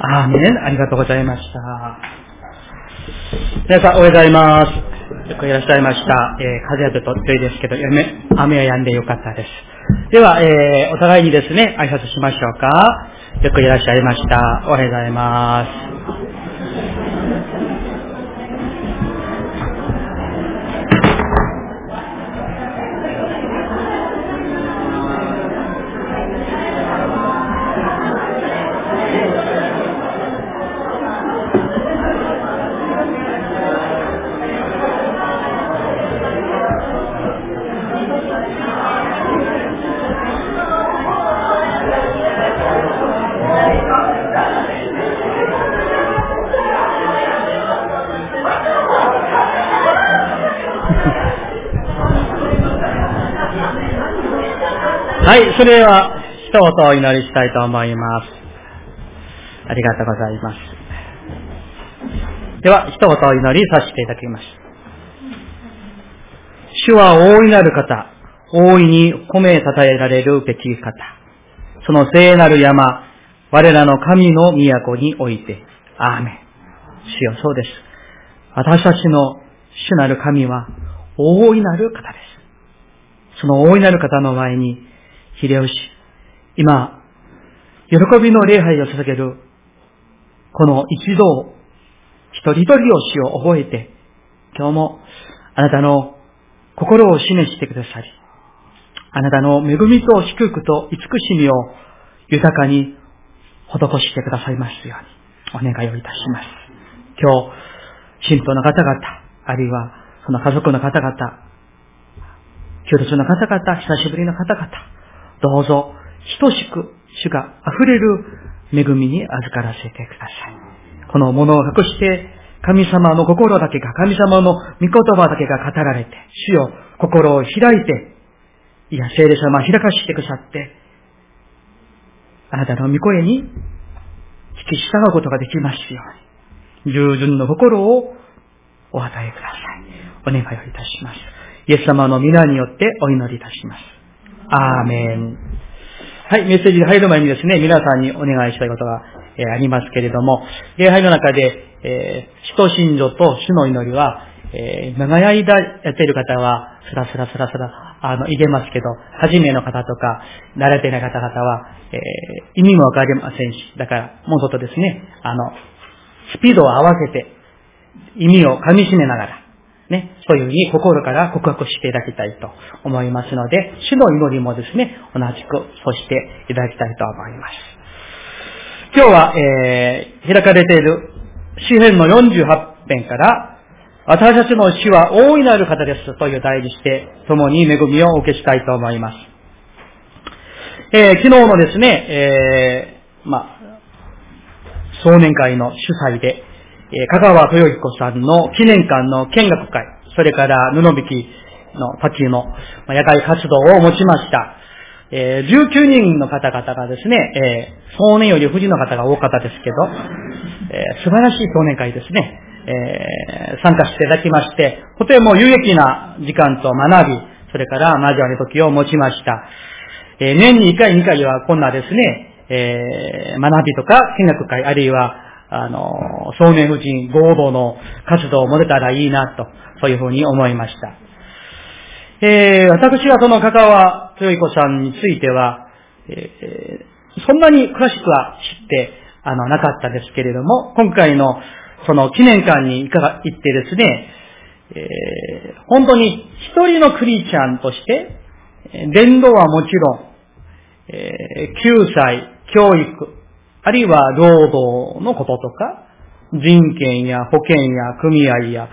アーメン。ありがとうございました。皆さん、おはようございます。よくいらっしゃいました。えー、風当と強いですけど、雨は止んでよかったです。では、えー、お互いにですね、挨拶しましょうか。よくいらっしゃいました。おはようございます。それでは、一言お祈りしたいと思います。ありがとうございます。では、一言お祈りさせていただきます。主は大いなる方、大いに褒めたたえられるべき方。その聖なる山、我らの神の都において、アーメン。主よ、そうです。私たちの主なる神は、大いなる方です。その大いなる方の前に、秀吉、今、喜びの礼拝を捧げる、この一同、一人一人を死を覚えて、今日もあなたの心を示してくださり、あなたの恵みと祝福と慈しみを豊かに施してくださいますようにお願いをいたします。今日、信徒の方々、あるいはその家族の方々、教徒の方々、久しぶりの方々、どうぞ、等しく主が溢れる恵みに預からせてください。このものを隠して、神様の心だけが、神様の御言葉だけが語られて、主よ、心を開いて、いや、聖霊様開かしてくださって、あなたの御声に引き従うことができますように、従順の心をお与えください。お願いをいたします。イエス様の皆によってお祈りいたします。アーメン。はい、メッセージに入る前にですね、皆さんにお願いしたいことが、えー、ありますけれども、礼拝の中で、えー、使徒信条と主の祈りは、えー、長い間やっている方は、スラスラスラスラ、あの、入れますけど、初めの方とか、慣れてない方々は、えー、意味もわかりませんし、だから、もうちょっとですね、あの、スピードを合わせて、意味を噛み締めながら、ね、そういうふうに心から告白していただきたいと思いますので、主の祈りもですね、同じく、そしていただきたいと思います。今日は、えー、開かれている詩篇の48編から、私たちの死は大いなる方ですという題にして、共に恵みをお受けしたいと思います。えー、昨日のですね、えー、まあ、少年会の主催で、え香川豊彦さんの記念館の見学会、それから布引きの滝の野外活動を持ちました。えー、19人の方々がですね、えー、少年より富士の方が多かったですけど、えー、素晴らしい少年会ですね、え、参加していただきまして、とても有益な時間と学び、それから交わる時を持ちました。え、年に1回2回はこんなですね、えー、学びとか見学会、あるいはあの、少年婦人合同の活動を持てたらいいなと、そういうふうに思いました。えー、私はその香川豊彦さんについては、えー、そんなに詳しくは知って、あの、なかったですけれども、今回のその記念館に行か行ってですね、えー、本当に一人のクリーチャンとして、伝道はもちろん、えー、救済、教育、あるいは労働のこととか、人権や保険や組合や、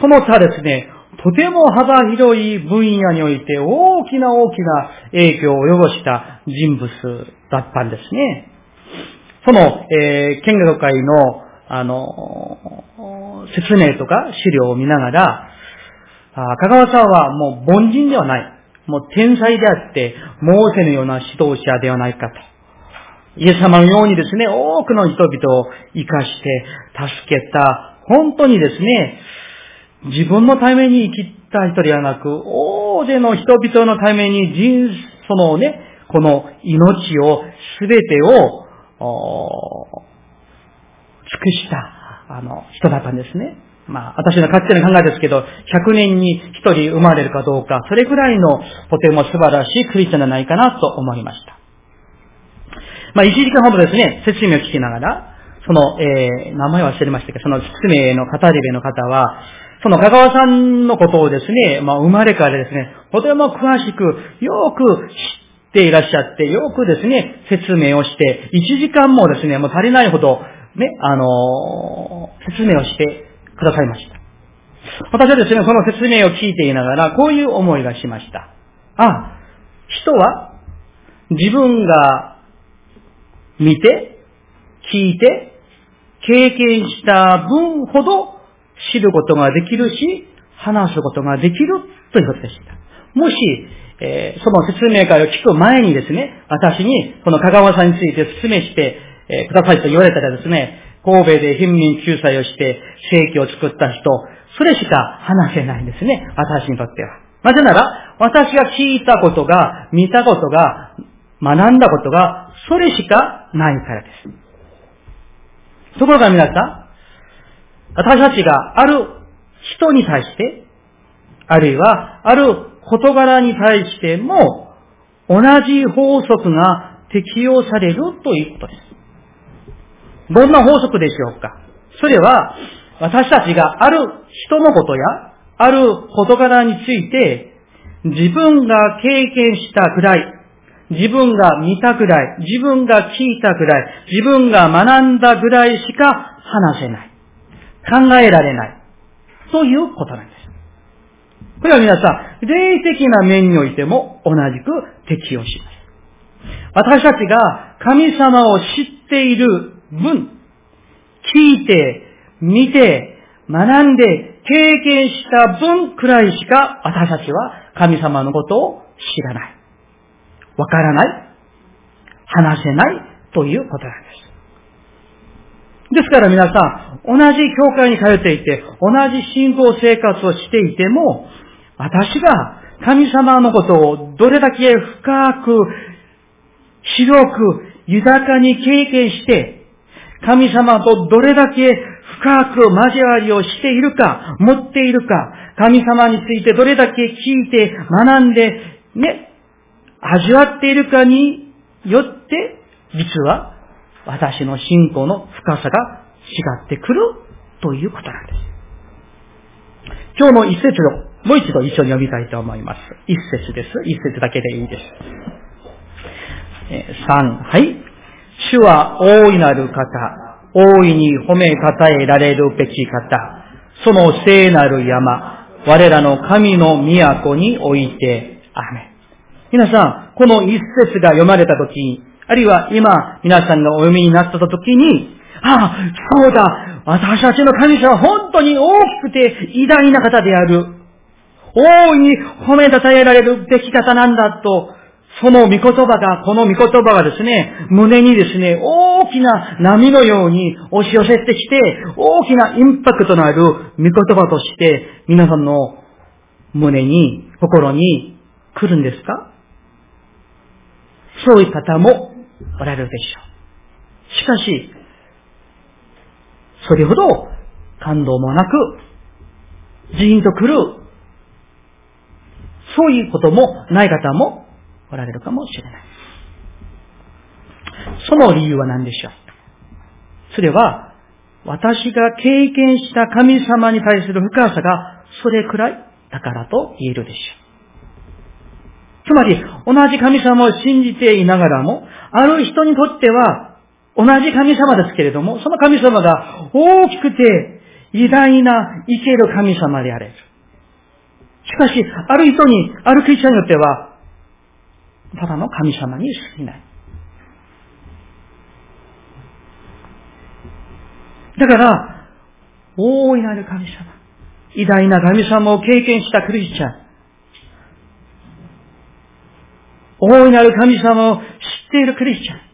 その他ですね、とても幅広い分野において大きな大きな影響を及ぼした人物だったんですね。その、えー、見学会の、あの、説明とか資料を見ながら、あ香川さんはもう凡人ではない。もう天才であって、モーセのような指導者ではないかと。イエス様のようにですね、多くの人々を生かして助けた、本当にですね、自分のために生きた人ではなく、大勢の人々のために人、そのね、この命を、すべてを、尽くした、あの、人だったんですね。まあ、私の勝手な考えですけど、100年に1人生まれるかどうか、それぐらいのとても素晴らしいクリスチャンじゃないかなと思いました。まあ、1時間ほどですね、説明を聞きながら、その、えー、名前は忘れましたけど、その説明の語り部の方は、その香川さんのことをですね、まあ、生まれからですね、とても詳しく、よく知っていらっしゃって、よくですね、説明をして、1時間もですね、もう足りないほど、ね、あのー、説明をしてくださいました。私はですね、その説明を聞いていながら、こういう思いがしました。あ、人は自分が見て、聞いて、経験した分ほど知ることができるし、話すことができるということでした。もし、えー、その説明会を聞く前にですね、私にこの香川さんについて説明して、えー、くださいと言われたらですね、神戸で貧民救済をして正規を作った人、それしか話せないんですね、私にとっては。なぜなら、私が聞いたことが、見たことが、学んだことが、それしかないからです。ところが皆さん、私たちがある人に対して、あるいはある事柄に対しても、同じ法則が適用されるということです。どんな法則でしょうかそれは、私たちがある人のことや、ある事柄について、自分が経験したくらい、自分が見たくらい、自分が聞いたくらい、自分が学んだぐらいしか話せない。考えられない。ということなんです。これは皆さん、霊的な面においても同じく適用します。私たちが神様を知っている分、聞いて、見て、学んで、経験した分くらいしか私たちは神様のことを知らない。わからない。話せないということなんです。ですから皆さん、同じ教会に通っていて、同じ信仰生活をしていても、私が神様のことをどれだけ深く、広く、豊かに経験して、神様とどれだけ深く交わりをしているか、持っているか、神様についてどれだけ聞いて、学んで、ね、味わっているかによって、実は私の信仰の深さが違ってくるということなんです。今日の一節をもう一度一緒に読みたいと思います。一節です。一節だけでいいです。三、はい。主は大いなる方、大いに褒めたたえられるべき方、その聖なる山、我らの神の都において、アメ皆さん、この一節が読まれたとき、あるいは今、皆さんがお読みになったときに、ああ、そうだ、私たちの神様は本当に大きくて偉大な方である。大いに褒めたたえられるべき方なんだと、その御言葉が、この御言葉がですね、胸にですね、大きな波のように押し寄せてきて、大きなインパクトのある御言葉として、皆さんの胸に、心に来るんですか？そういう方もおられるでしょう。しかし、それほど感動もなく、ジーンと来る、そういうこともない方もおられるかもしれない。その理由は何でしょう？それは、私が経験した神様に対する深さがそれくらいだからと言えるでしょう。つまり、同じ神様を信じていながらも、ある人にとっては、同じ神様ですけれども、その神様が大きくて偉大な生ける神様であれ。しかし、ある人に、あるクリスチャンによっては、ただの神様に過ぎない。だから、大いなる神様、偉大な神様を経験したクリスチャン、大いなる神様を知っているクリスチャン。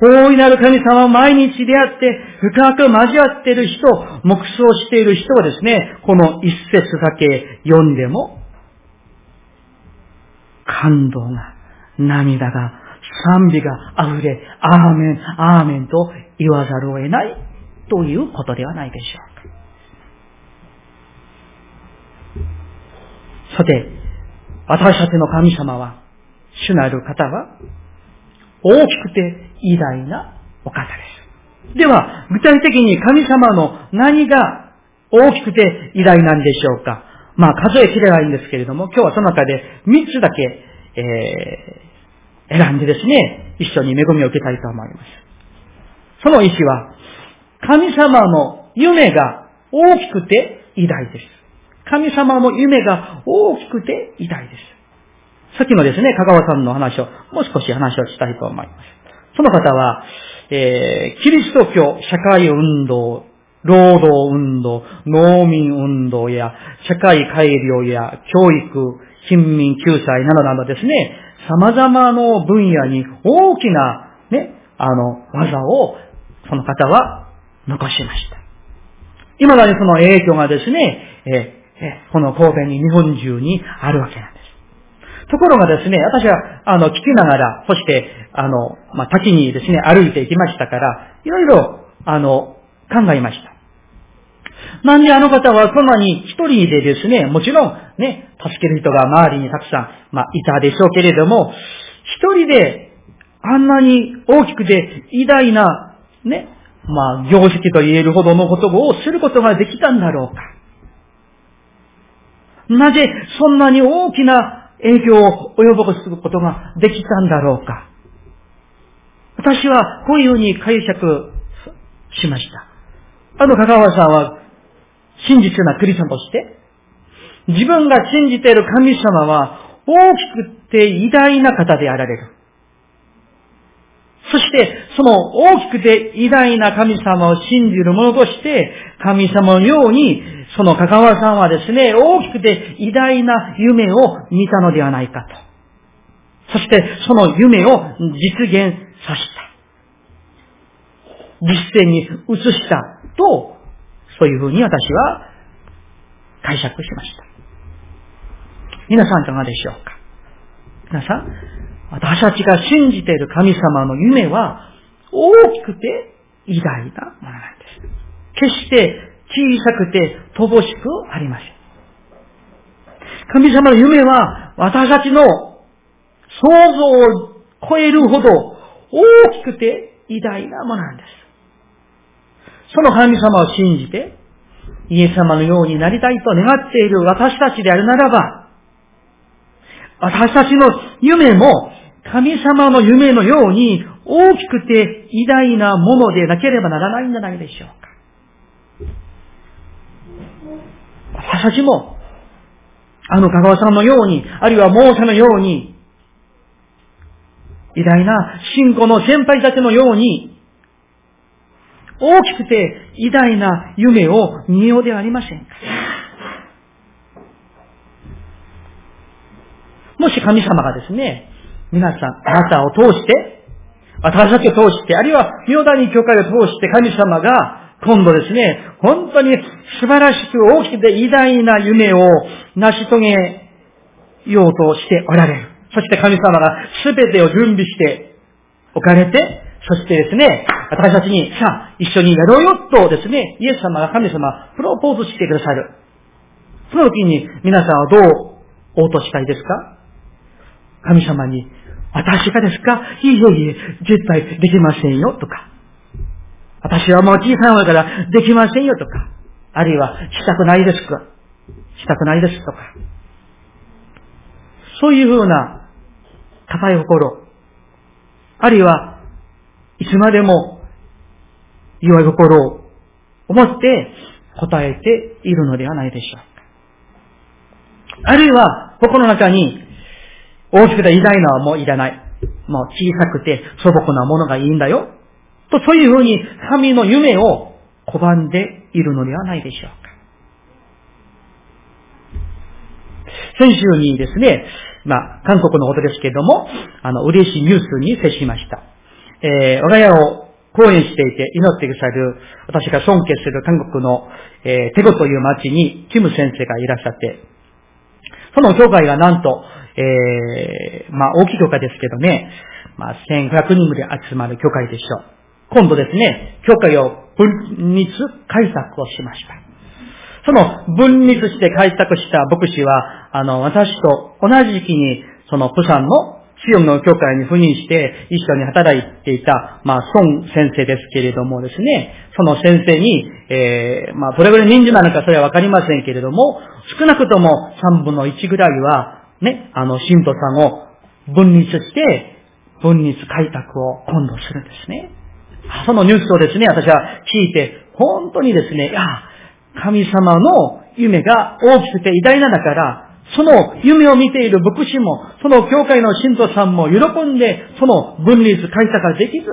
大いなる神様を毎日出会って深く交わっている人、目想している人はですね、この一節だけ読んでも、感動が、涙が賛美が溢れ、アーメン、アーメンと言わざるを得ないということではないでしょうか。さて、私たちの神様は、主なる方は、大きくて偉大なお方です。では、具体的に神様の何が大きくて偉大なんでしょうかまあ、数えきれないんですけれども、今日はその中で3つだけ、えー、選んでですね、一緒に恵みを受けたいと思います。その意思は、神様の夢が大きくて偉大です。神様の夢が大きくて偉大です。さっきのですね、香川さんの話を、もう少し話をしたいと思います。その方は、えー、キリスト教社会運動労働運動、農民運動や社会改良や教育、貧民救済などなどですね、様々な分野に大きなね、あの、技をその方は残しました。今だにその影響がですね、ええこの神戸に日本中にあるわけなんです。ところがですね、私は、あの、聞きながら、そして、あの、まあ、滝にですね、歩いていきましたから、いろいろ、あの、考えました。なんであの方はそんなに一人でですね、もちろんね、助ける人が周りにたくさん、まあ、いたでしょうけれども、一人であんなに大きくて偉大な、ね、まあ、業績と言えるほどのことをすることができたんだろうか。なぜそんなに大きな影響を及ぼすことができたんだろうか。私はこういうふうに解釈しました。あの香川さんは真実なクリスチャンとして、自分が信じている神様は大きくて偉大な方であられる。そして、その大きくて偉大な神様を信じる者として、神様のように、その香川さんはですね、大きくて偉大な夢を見たのではないかと。そして、その夢を実現させた。実践に移したとそういうふうに私は解釈しました。皆さんいかがでしょうか？皆さん、私たちが信じている神様の夢は大きくて偉大なものなんです。決して小さくて乏しくありません。神様の夢は私たちの想像を超えるほど大きくて偉大なものなんです。その神様を信じて、イエス様のようになりたいと願っている私たちであるならば、私たちの夢も神様の夢のように大きくて偉大なものでなければならないんじゃないでしょうか。私たちも、あの香川さんのように、あるいはモーセのように、偉大な信仰の先輩たちのように、大きくて偉大な夢を見ようではありませんか。もし神様がですね、皆さん、あなたを通して、私たちを通して、あるいは、妙谷教会を通して神様が、今度ですね、本当に素晴らしく大きくて偉大な夢を成し遂げようとしておられる。そして神様が全てを準備しておかれて、そしてですね、私たちに、さあ、一緒にやろうよとですね、イエス様が神様、プロポーズしてくださる。その時に皆さんはどう応答したいですか？神様に、私がですか？いえいえ、絶対できませんよとか。私はもう小さいからできませんよとか。あるいは、したくないですかしたくないですとか。そういうふうな、高い心。あるいは、いつまでも弱い心を思って答えているのではないでしょうか。あるいは、ここの中に大きくて偉大なはもういらない。もう小さくて素朴なものがいいんだよ。と、そういうふうに神の夢を拒んでいるのではないでしょうか。先週にですね、まあ、韓国のことですけれども、あの、嬉しいニュースに接しました。えー、我が家を講演していて祈ってくださる、私が尊敬する韓国の、えー、テゴという町に、キム先生がいらっしゃって、その教会がなんと、えー、まあ大きい教会ですけどね、まあ、1500人ぐらい集まる教会でしょう。今度ですね、教会を分立開拓をしました。その分立して開拓した牧師は、あの、私と同じ時期に、その、プサンのシオンの教会に赴任して一緒に働いていた、まあ、孫先生ですけれどもですね、その先生に、えー、まあ、どれぐらい人数なのかそれはわかりませんけれども、少なくとも3分の1ぐらいは、ね、あの、信徒さんを分立して、分立開拓を今度するんですね。そのニュースをですね、私は聞いて、本当にですね、いや、神様の夢が大きくて偉大なだから、その夢を見ている牧師も、その教会の信徒さんも喜んで、その分立開拓ができず、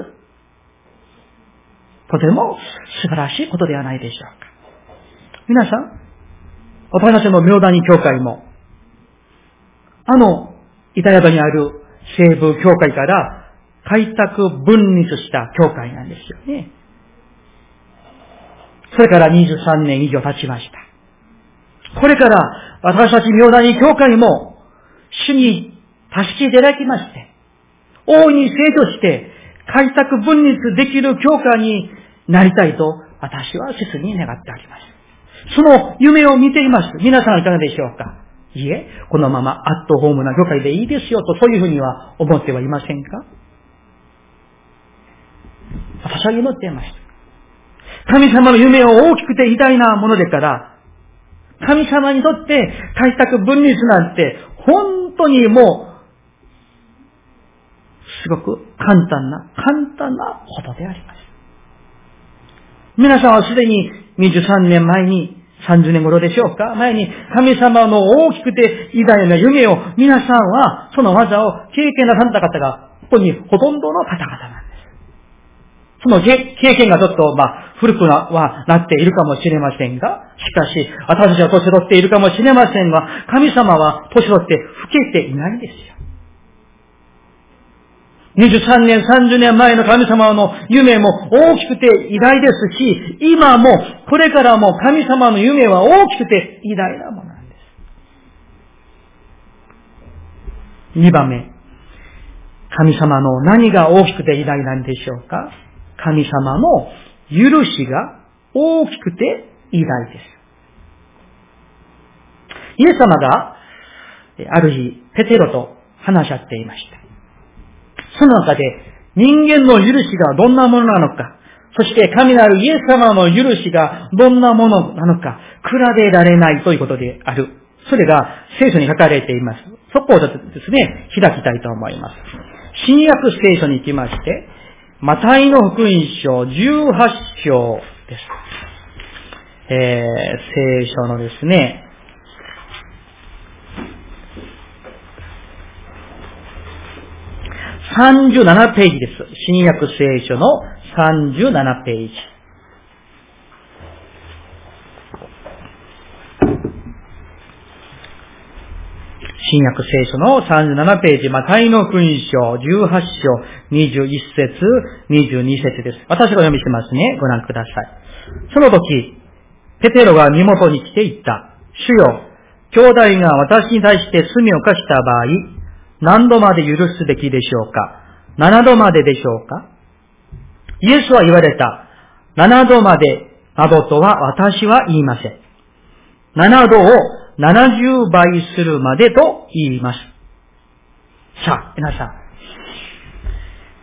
とても素晴らしいことではないでしょうか。皆さん、私たちの明谷教会も、あの、イタリアにある西部教会から開拓分立した教会なんですよね。それから23年以上経ちました。これから私たち明谷教会も主に助けていただきまして、大いに生徒して開拓分立できる教会になりたいと私は切に願っております。その夢を見ています。皆さんいかがでしょうか？いえ、このままアットホームな教会でいいですよとそういうふうには思ってはいませんか？私は祈っています。神様の夢を大きくて偉大なものでから、神様にとって開拓分立なんて本当にもう、すごく簡単な、簡単なことであります。皆さんはすでに23年前に30年頃でしょうか？前に神様の大きくて偉大な夢を皆さんはその技を経験なさった方がここにほとんどの方々なんです。その経験がちょっと、まあ、古く、はなっているかもしれませんが、しかし、私たちは年取っているかもしれませんが、神様は年取って老けていないんですよ。23年、30年前の神様の夢も大きくて偉大ですし、今も、これからも神様の夢は大きくて偉大なものなんです。2番目。神様の何が大きくて偉大なんでしょうか？神様の許しが大きくて偉大です。イエス様が、ある日、ペテロと話し合っていました。その中で、人間の許しがどんなものなのか、そして神なるイエス様の許しがどんなものなのか、比べられないということである。それが聖書に書かれています。そこをですね、開きたいと思います。新約聖書に行きまして、マタイの福音書18章です。えー、聖書のですね、37ページです。新約聖書の37ページ。新約聖書の37ページ、マタイの福音書18章21節22節です。私が読みしてますね。ご覧ください。その時、ペテロが身元に来て言った。主よ、兄弟が私に対して罪を犯した場合、何度まで許すべきでしょうか ?7 度まででしょうか？イエスは言われた。7度までなどとは私は言いません。7度を70倍するまでと言います。さあ、皆さん。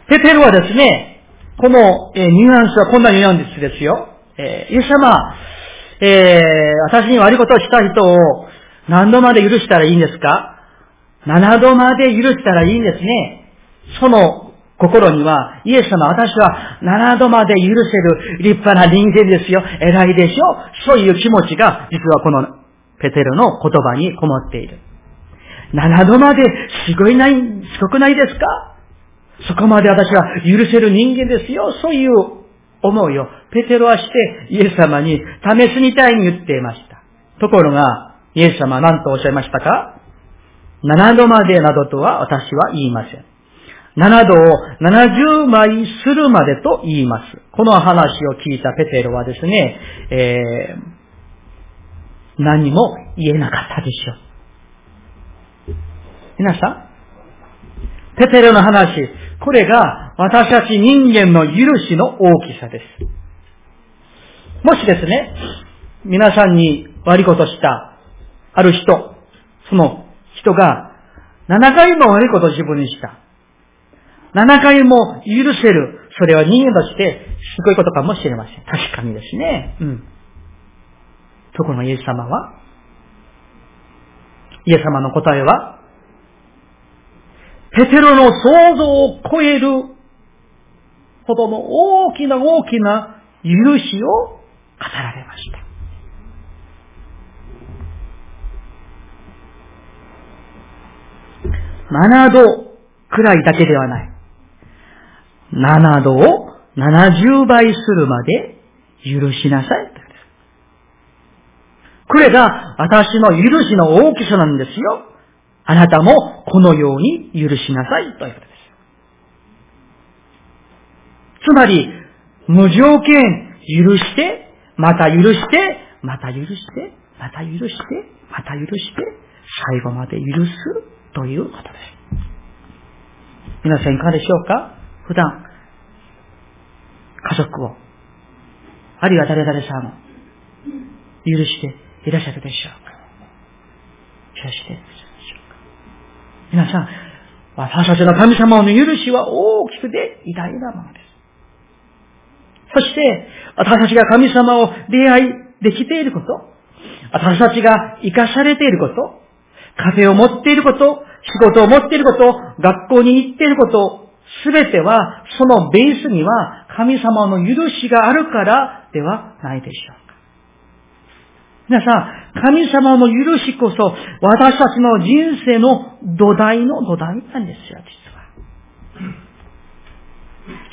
ペテルはですね、この、え、ニュアンスはこんなニュアンスですよ。えー、イエス様、えー、私に悪いことをした人を何度まで許したらいいんですか？?7 度まで許したらいいんですね。その心には、イエス様、私は7度まで許せる立派な人間ですよ。偉いでしょ？そういう気持ちが、実はこのペテロの言葉にこもっている。7度まですごいない、すごくないですか？そこまで私は許せる人間ですよ。そういう思いをペテロはしてイエス様に試すみたいに言っていました。ところが、イエス様は何とおっしゃいましたか？?7 度までなどとは私は言いません。7度を70枚するまでと言います。この話を聞いたペテロはですね、えー、何も言えなかったでしょう。皆さん、ペテロの話、これが私たち人間の許しの大きさです。もしですね、皆さんに悪いことしたある人、その人が7回も悪いことを自分にした。7回も許せる。それは人間としてすごいことかもしれません。確かにですね。うん。ところがイエス様はイエス様の答えはペテロの想像を超えるほどの大きな大きな許しを語られました。7度くらいだけではない。7度を70倍するまで許しなさい。これが私の許しの大きさなんですよ。あなたもこのように許しなさいということです。つまり、無条件許して、また許して、また許して、また許して、また許して、最後まで許すということです。皆さんいかがでしょうか？普段、家族を、あるいは誰々さんを許していらっしゃるでしょうか？許していらっしゃるでしょうか？皆さん、私たちの神様の許しは大きくて偉大なものです。そして、私たちが神様を出会いできていること、私たちが生かされていること、風を持っていること、仕事を持っていること、学校に行っていること、すべては、そのベースには神様の許しがあるからではないでしょうか。皆さん、神様の許しこそ、私たちの人生の土台の土台なんですよ、実は。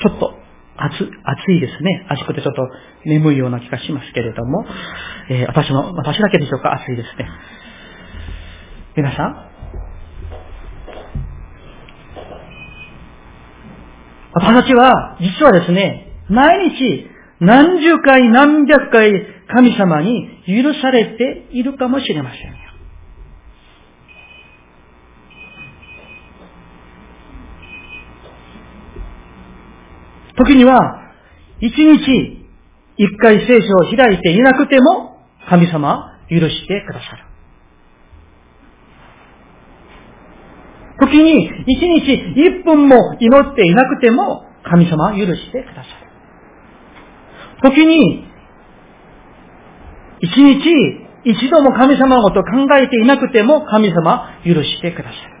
ちょっと、暑、暑いですね。暑くてちょっと眠いような気がしますけれども、えー、私の、私だけでしょうか、暑いですね。皆さん、私たちは、実はですね、毎日、何十回何百回神様に許されているかもしれませんよ。時には、一日一回聖書を開いていなくても、神様許してくださる。時に一日一分も祈っていなくても神様は許してくださる。時に一日一度も神様のことを考えていなくても神様は許してくださる。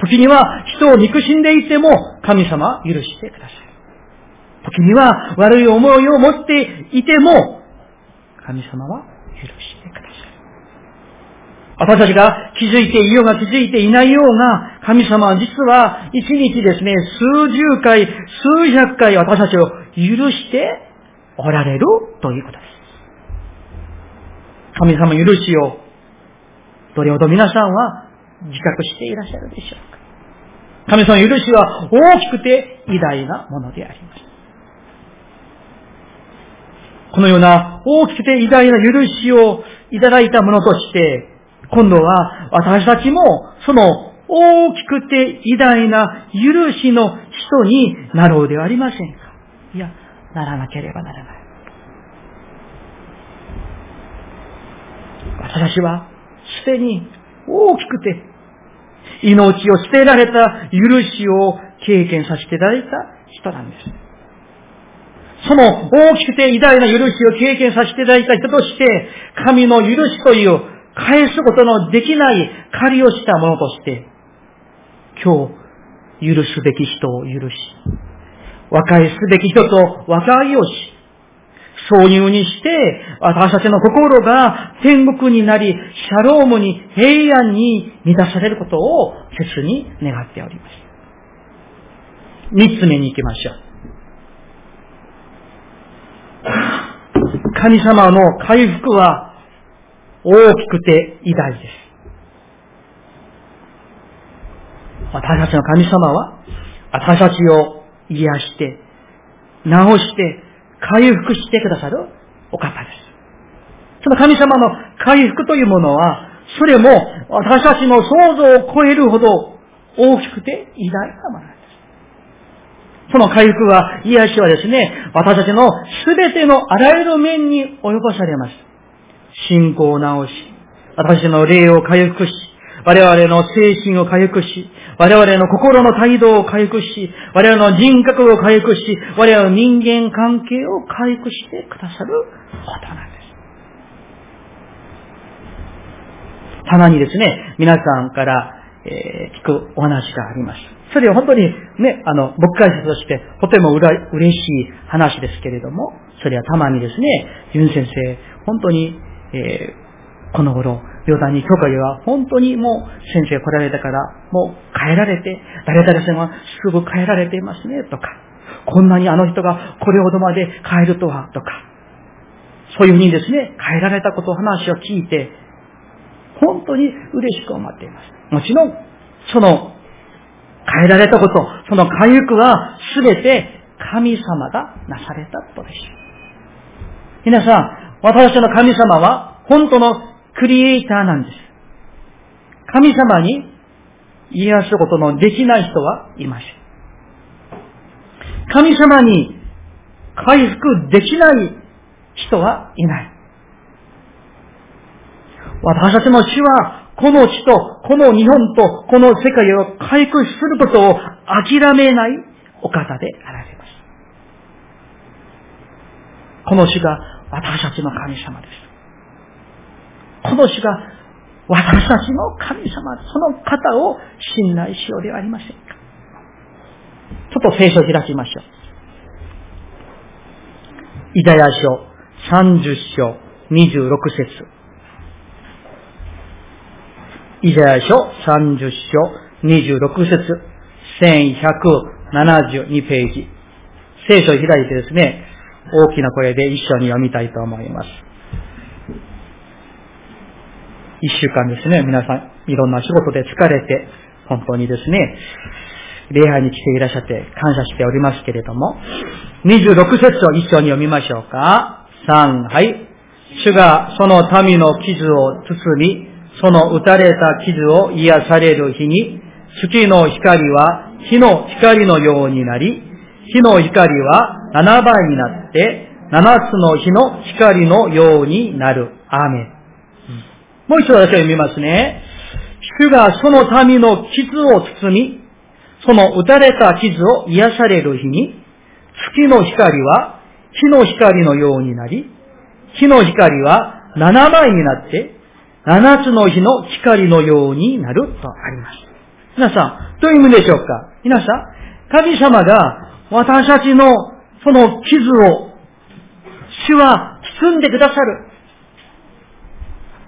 時には人を憎しんでいても神様は許してくださる。時には悪い思いを持っていても神様は許してくださる。私たちが気づいていようが気づいていないようが、神様は実は一日ですね、数十回、数百回私たちを許しておられるということです。神様許しを、どれほど皆さんは自覚していらっしゃるでしょうか。神様の許しは大きくて偉大なものであります。このような大きくて偉大な許しをいただいたものとして、今度は私たちもその大きくて偉大な許しの人になろうではありませんか？いや、ならなければならない。私たちはすでに大きくて命を捨てられた許しを経験させていただいた人なんです。その大きくて偉大な許しを経験させていただいた人として、神の許しという返すことのできない借りをしたものとして、今日、許すべき人を許し、和解すべき人と和解をし、挿入にして、私たちの心が天国になり、シャロームに平安に満たされることを切に願っております。三つ目に行きましょう。神様の回復は大きくて偉大です。私たちの神様は、私たちを癒して、治して、回復してくださるお方です。その神様の回復というものは、それも私たちの想像を超えるほど大きくて偉大なものです。その回復は、癒しはですね、私たちの全てのあらゆる面に及ぼされます。信仰を直し、私の霊を回復し、我々の精神を回復し、我々の心の態度を回復し、我々の人格を回復し、我々の人間関係を回復してくださることなんです。たまにですね、皆さんから、えー、聞くお話があります。それは本当にね、あの、僕解説としてとてもうら嬉しい話ですけれども、それはたまにですね、ユン先生、本当に、えー、この頃、ヨダに許可は本当にもう先生来られたから、もう帰られて、誰々さんはすぐ帰られていますね、とか、こんなにあの人がこれほどまで帰るとは、とか、そういうふうにですね、帰られたことを話を聞いて、本当に嬉しく思っています。もちろん、その、変えられたこと、その回復は全て神様がなされたことです。皆さん、私の神様は本当のクリエイターなんです。神様に癒すことのできない人はいません。神様に回復できない人はいない。私たちの死は、この地と、この日本と、この世界を回復することを諦めないお方であられます。この死が私たちの神様です。この死が私たちの神様、その方を信頼しようではありませんか。ちょっと聖書を開きましょう。イザヤ書30章26節イザヤ書30章26節1172ページ。聖書を開いてですね、大きな声で一緒に読みたいと思います。一週間ですね、皆さん、いろんな仕事で疲れて、本当にですね、礼拝に来ていらっしゃって感謝しておりますけれども、26節を一緒に読みましょうか。3、はい。主がその民の傷を包み、その打たれた傷を癒される日に、月の光は火の光のようになり、火の光は7倍になって、7つの火の光のようになる。アーメン。もう一度私は読みますね。主がその民の傷を包み、その打たれた傷を癒される日に、月の光は火の光のようになり、火の光は7倍になって、七つの日の光のようになるとあります。皆さん、どういう意味でしょうか？皆さん、神様が私たちのその傷を主は包んでくださる。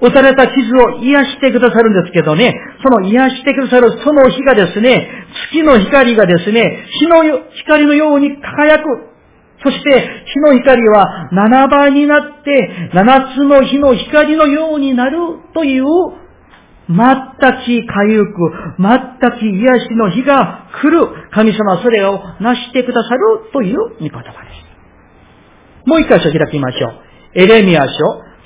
打たれた傷を癒してくださるんですけどね、その癒してくださるその日がですね、月の光がですね、日の光のように輝く。そして、火の光は7倍になって、7つの火の光のようになるという、全き回復、全き癒しの日が来る。神様それを成してくださるという御言葉です。もう一回書開きましょう。エレミア書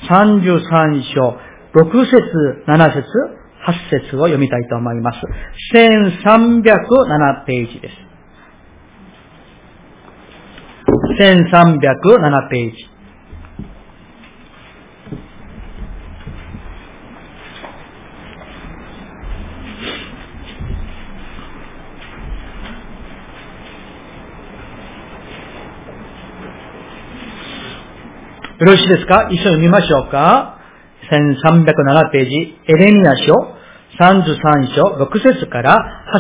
33章6節7節8節を読みたいと思います。1307ページです。1307ページ。よろしいですか？一緒に見ましょうか ?1307 ページ、エレミア書33章6節から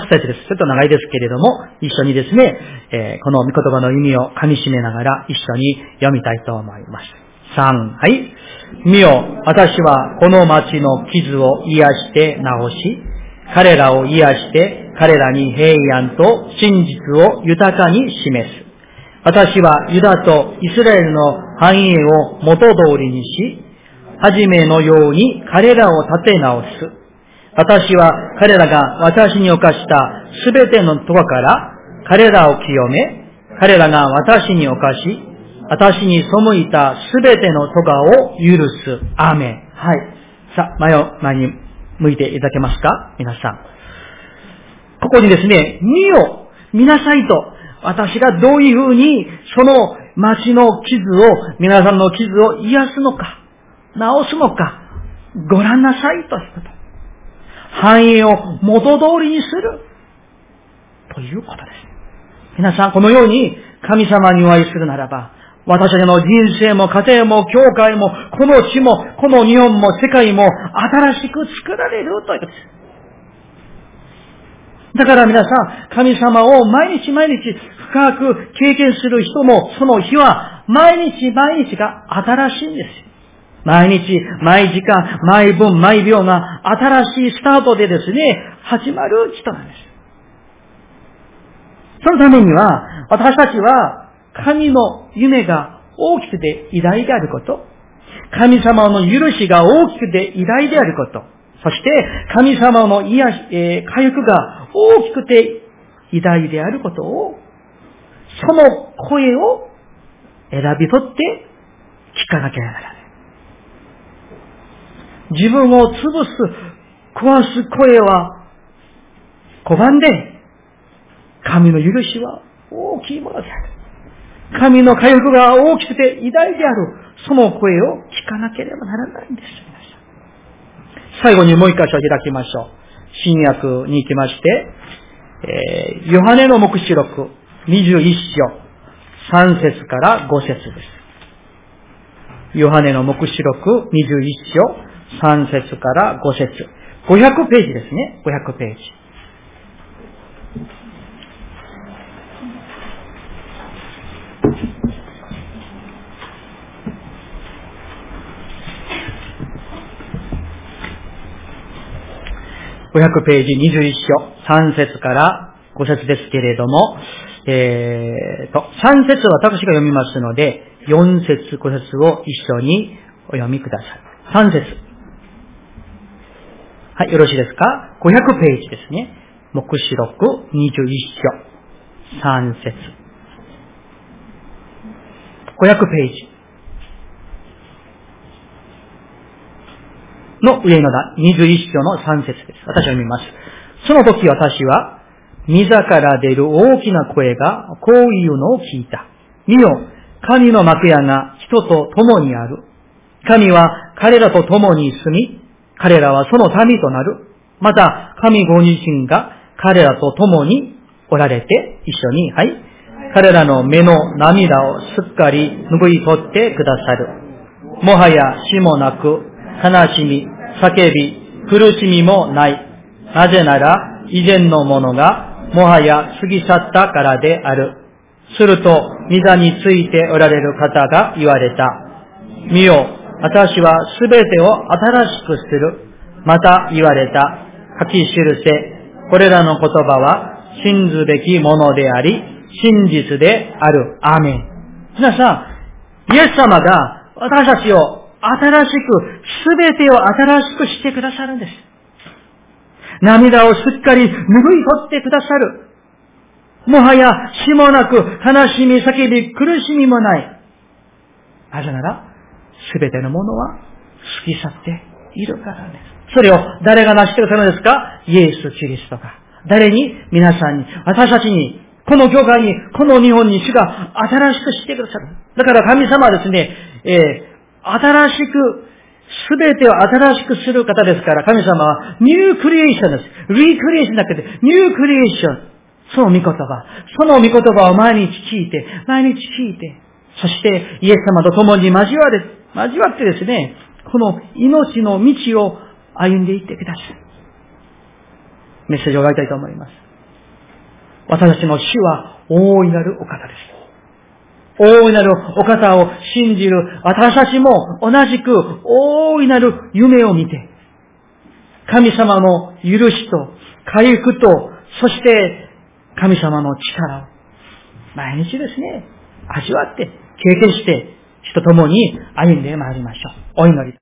8節です。ちょっと長いですけれども、一緒にですね、えー、この御言葉の意味を噛み締めながら一緒に読みたいと思います。3、はい。見よ、私はこの町の傷を癒して治し、彼らを癒して、彼らに平安と真実を豊かに示す。私はユダとイスラエルの繁栄を元通りにし、はじめのように彼らを立て直す。私は彼らが私に犯したすべてのとこから彼らを清め、彼らが私に犯し、私に背いたすべてのとかを許す。アーメン。はい。さあ、前を前に向いていただけますか？皆さん。ここにですね、見よ、見なさいと、私がどういうふうに、その町の傷を、皆さんの傷を癒すのか、治すのか、ご覧なさいということ。繁栄を元通りにする。ということです。皆さん、このように神様にお会いするならば、私たちの人生も家庭も教会も、この地も、この日本も世界も新しく作られるということです。だから皆さん、神様を毎日毎日深く経験する人も、その日は毎日毎日が新しいんです。毎日、毎時間、毎分、毎秒が新しいスタートでですね、始まる人なんです。そのためには、私たちは神の夢が大きくて偉大であること、神様の許しが大きくて偉大であること、そして神様の癒し、えー、回復が大きくて偉大であることを、その声を選び取って聞かなきゃならない。自分を潰す、壊す声は拒んで、神の許しは大きいものである。神の回復が大きくて偉大である。その声を聞かなければならないんです。最後にもう一箇所開きましょう。新約に行きまして、えー、ヨハネの目視録21章3節から5節です。ヨハネの目視録21章3節から5節500ページですね。500ページ。500ページ21章3節から5節ですけれども、えー、と、3節は私が読みますので、4節5節を一緒にお読みください。3節はい、よろしいですか ?500 ページですね。目視録21章、3節500ページ。の上の段、21章の3節です。私は読みます。その時私は、溝から出る大きな声がこういうのを聞いた。見よ、神の幕屋が人と共にある。神は彼らと共に住み、彼らはその民となる。また、神ご自身が彼らと共におられて、一緒に、はい。彼らの目の涙をすっかり拭い取ってくださる。もはや死もなく、悲しみ、叫び、苦しみもない。なぜなら、以前のものが、もはや過ぎ去ったからである。すると、御についておられる方が言われた。見よ、私はすべてを新しくする。また言われた。書き記せ。これらの言葉は信ずべきものであり、真実である。アーメン。皆さん、イエス様が私たちを新しく、すべてを新しくしてくださるんです。涙をすっかり拭い取ってくださる。もはや死もなく、悲しみ、叫び、苦しみもない。なぜなら、すべてのものは過ぎ去っているからです。それを誰が成してくださるのですか？イエス・キリストが。誰に皆さんに、私たちに、この教会に、この日本に主が新しくしてくださる。だから神様はですね、えー、新しく、すべてを新しくする方ですから、神様はニュークリエーションです。リクリエーションじゃなくて、ニュークリエーション。その御言葉。その御言葉を毎日聞いて、毎日聞いて、そしてイエス様と共に交わる、交わってですね、この命の道を歩んでいってください。メッセージを終わりたいと思います。私たちの主は大いなるお方です。大いなるお方を信じる私たちも同じく大いなる夢を見て、神様の許しと回復と、そして神様の力を毎日ですね、味わって経験して、人と共に歩んでまいりましょう。お祈り。